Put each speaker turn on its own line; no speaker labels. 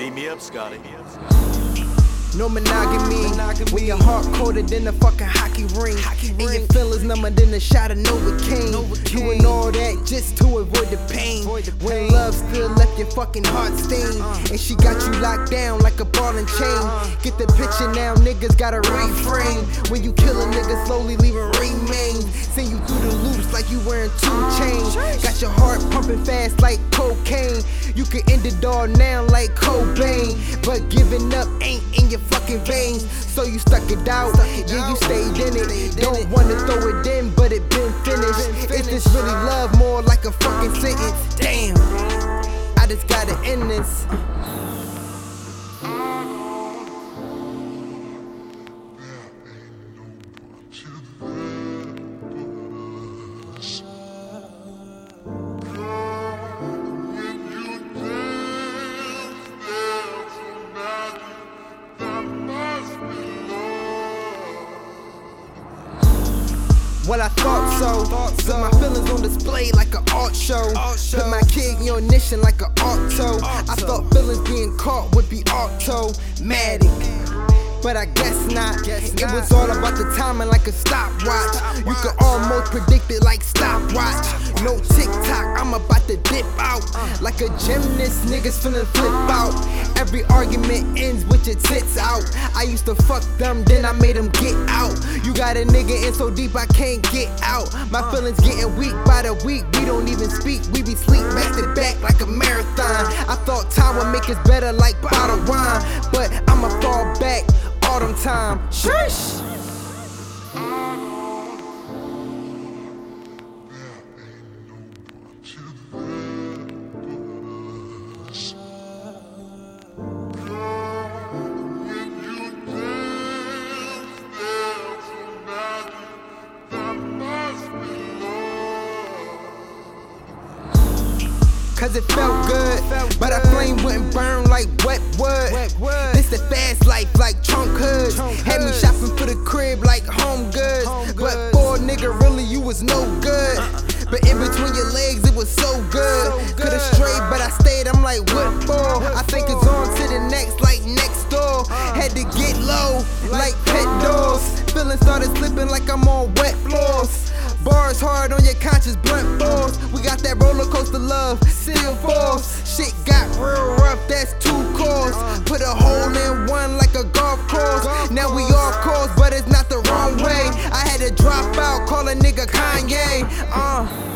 up, Scotty.
No monogamy. When your heart colder than a fucking hockey ring. Hockey and your feelings number than a shot of Novocaine. Doing all that just to avoid the pain. When love still left your fucking heart stained. And she got you locked down like a ball and chain. Get the picture now, niggas gotta reframe. When you kill a nigga, slowly leaving remains. Send you through the loops like you wearing two chains. Got your heart fast like cocaine. You can end it all now like Cobain. But giving up ain't in your fucking veins. So you stuck it out. Yeah, you stayed in it. Don't wanna throw it in, but it been finished. Is this really love more like a fucking sentence? Damn. I just gotta end this. Well, I thought so. Put my feelings on display like an art show. Put my kid in your ignition like an auto. I thought feelings being caught would be automatic. But I guess not. It was all about the timing like a stopwatch. You could almost predict it like stopwatch. No TikTok, I'm about to dip out. Like a gymnast, niggas finna flip out. Every argument ends with your tits out. I used to fuck them, then I made them get out. You got a nigga in so deep I can't get out. My feelings getting weak by the week. We don't even speak, we be sleep back to back like a marathon. I thought time would make us better like bottle wine, but I'ma fall back autumn time. Shush! Cause it felt good, but a flame wouldn't burn like wet wood. This the fast life like trunk hoods. Had me shopping for the crib like home goods. But for a nigga, really, you was no good. But in between your legs, it was so good. Could've strayed, but I stayed. I'm like, what for? I think it's on to the next, like next door. Had to get low, like pet doors. Feelings started slipping like I'm on wet floors. Bars hard on your conscience, blunt balls. We got that roller coaster love, drop out, call a nigga Kanye. Uh.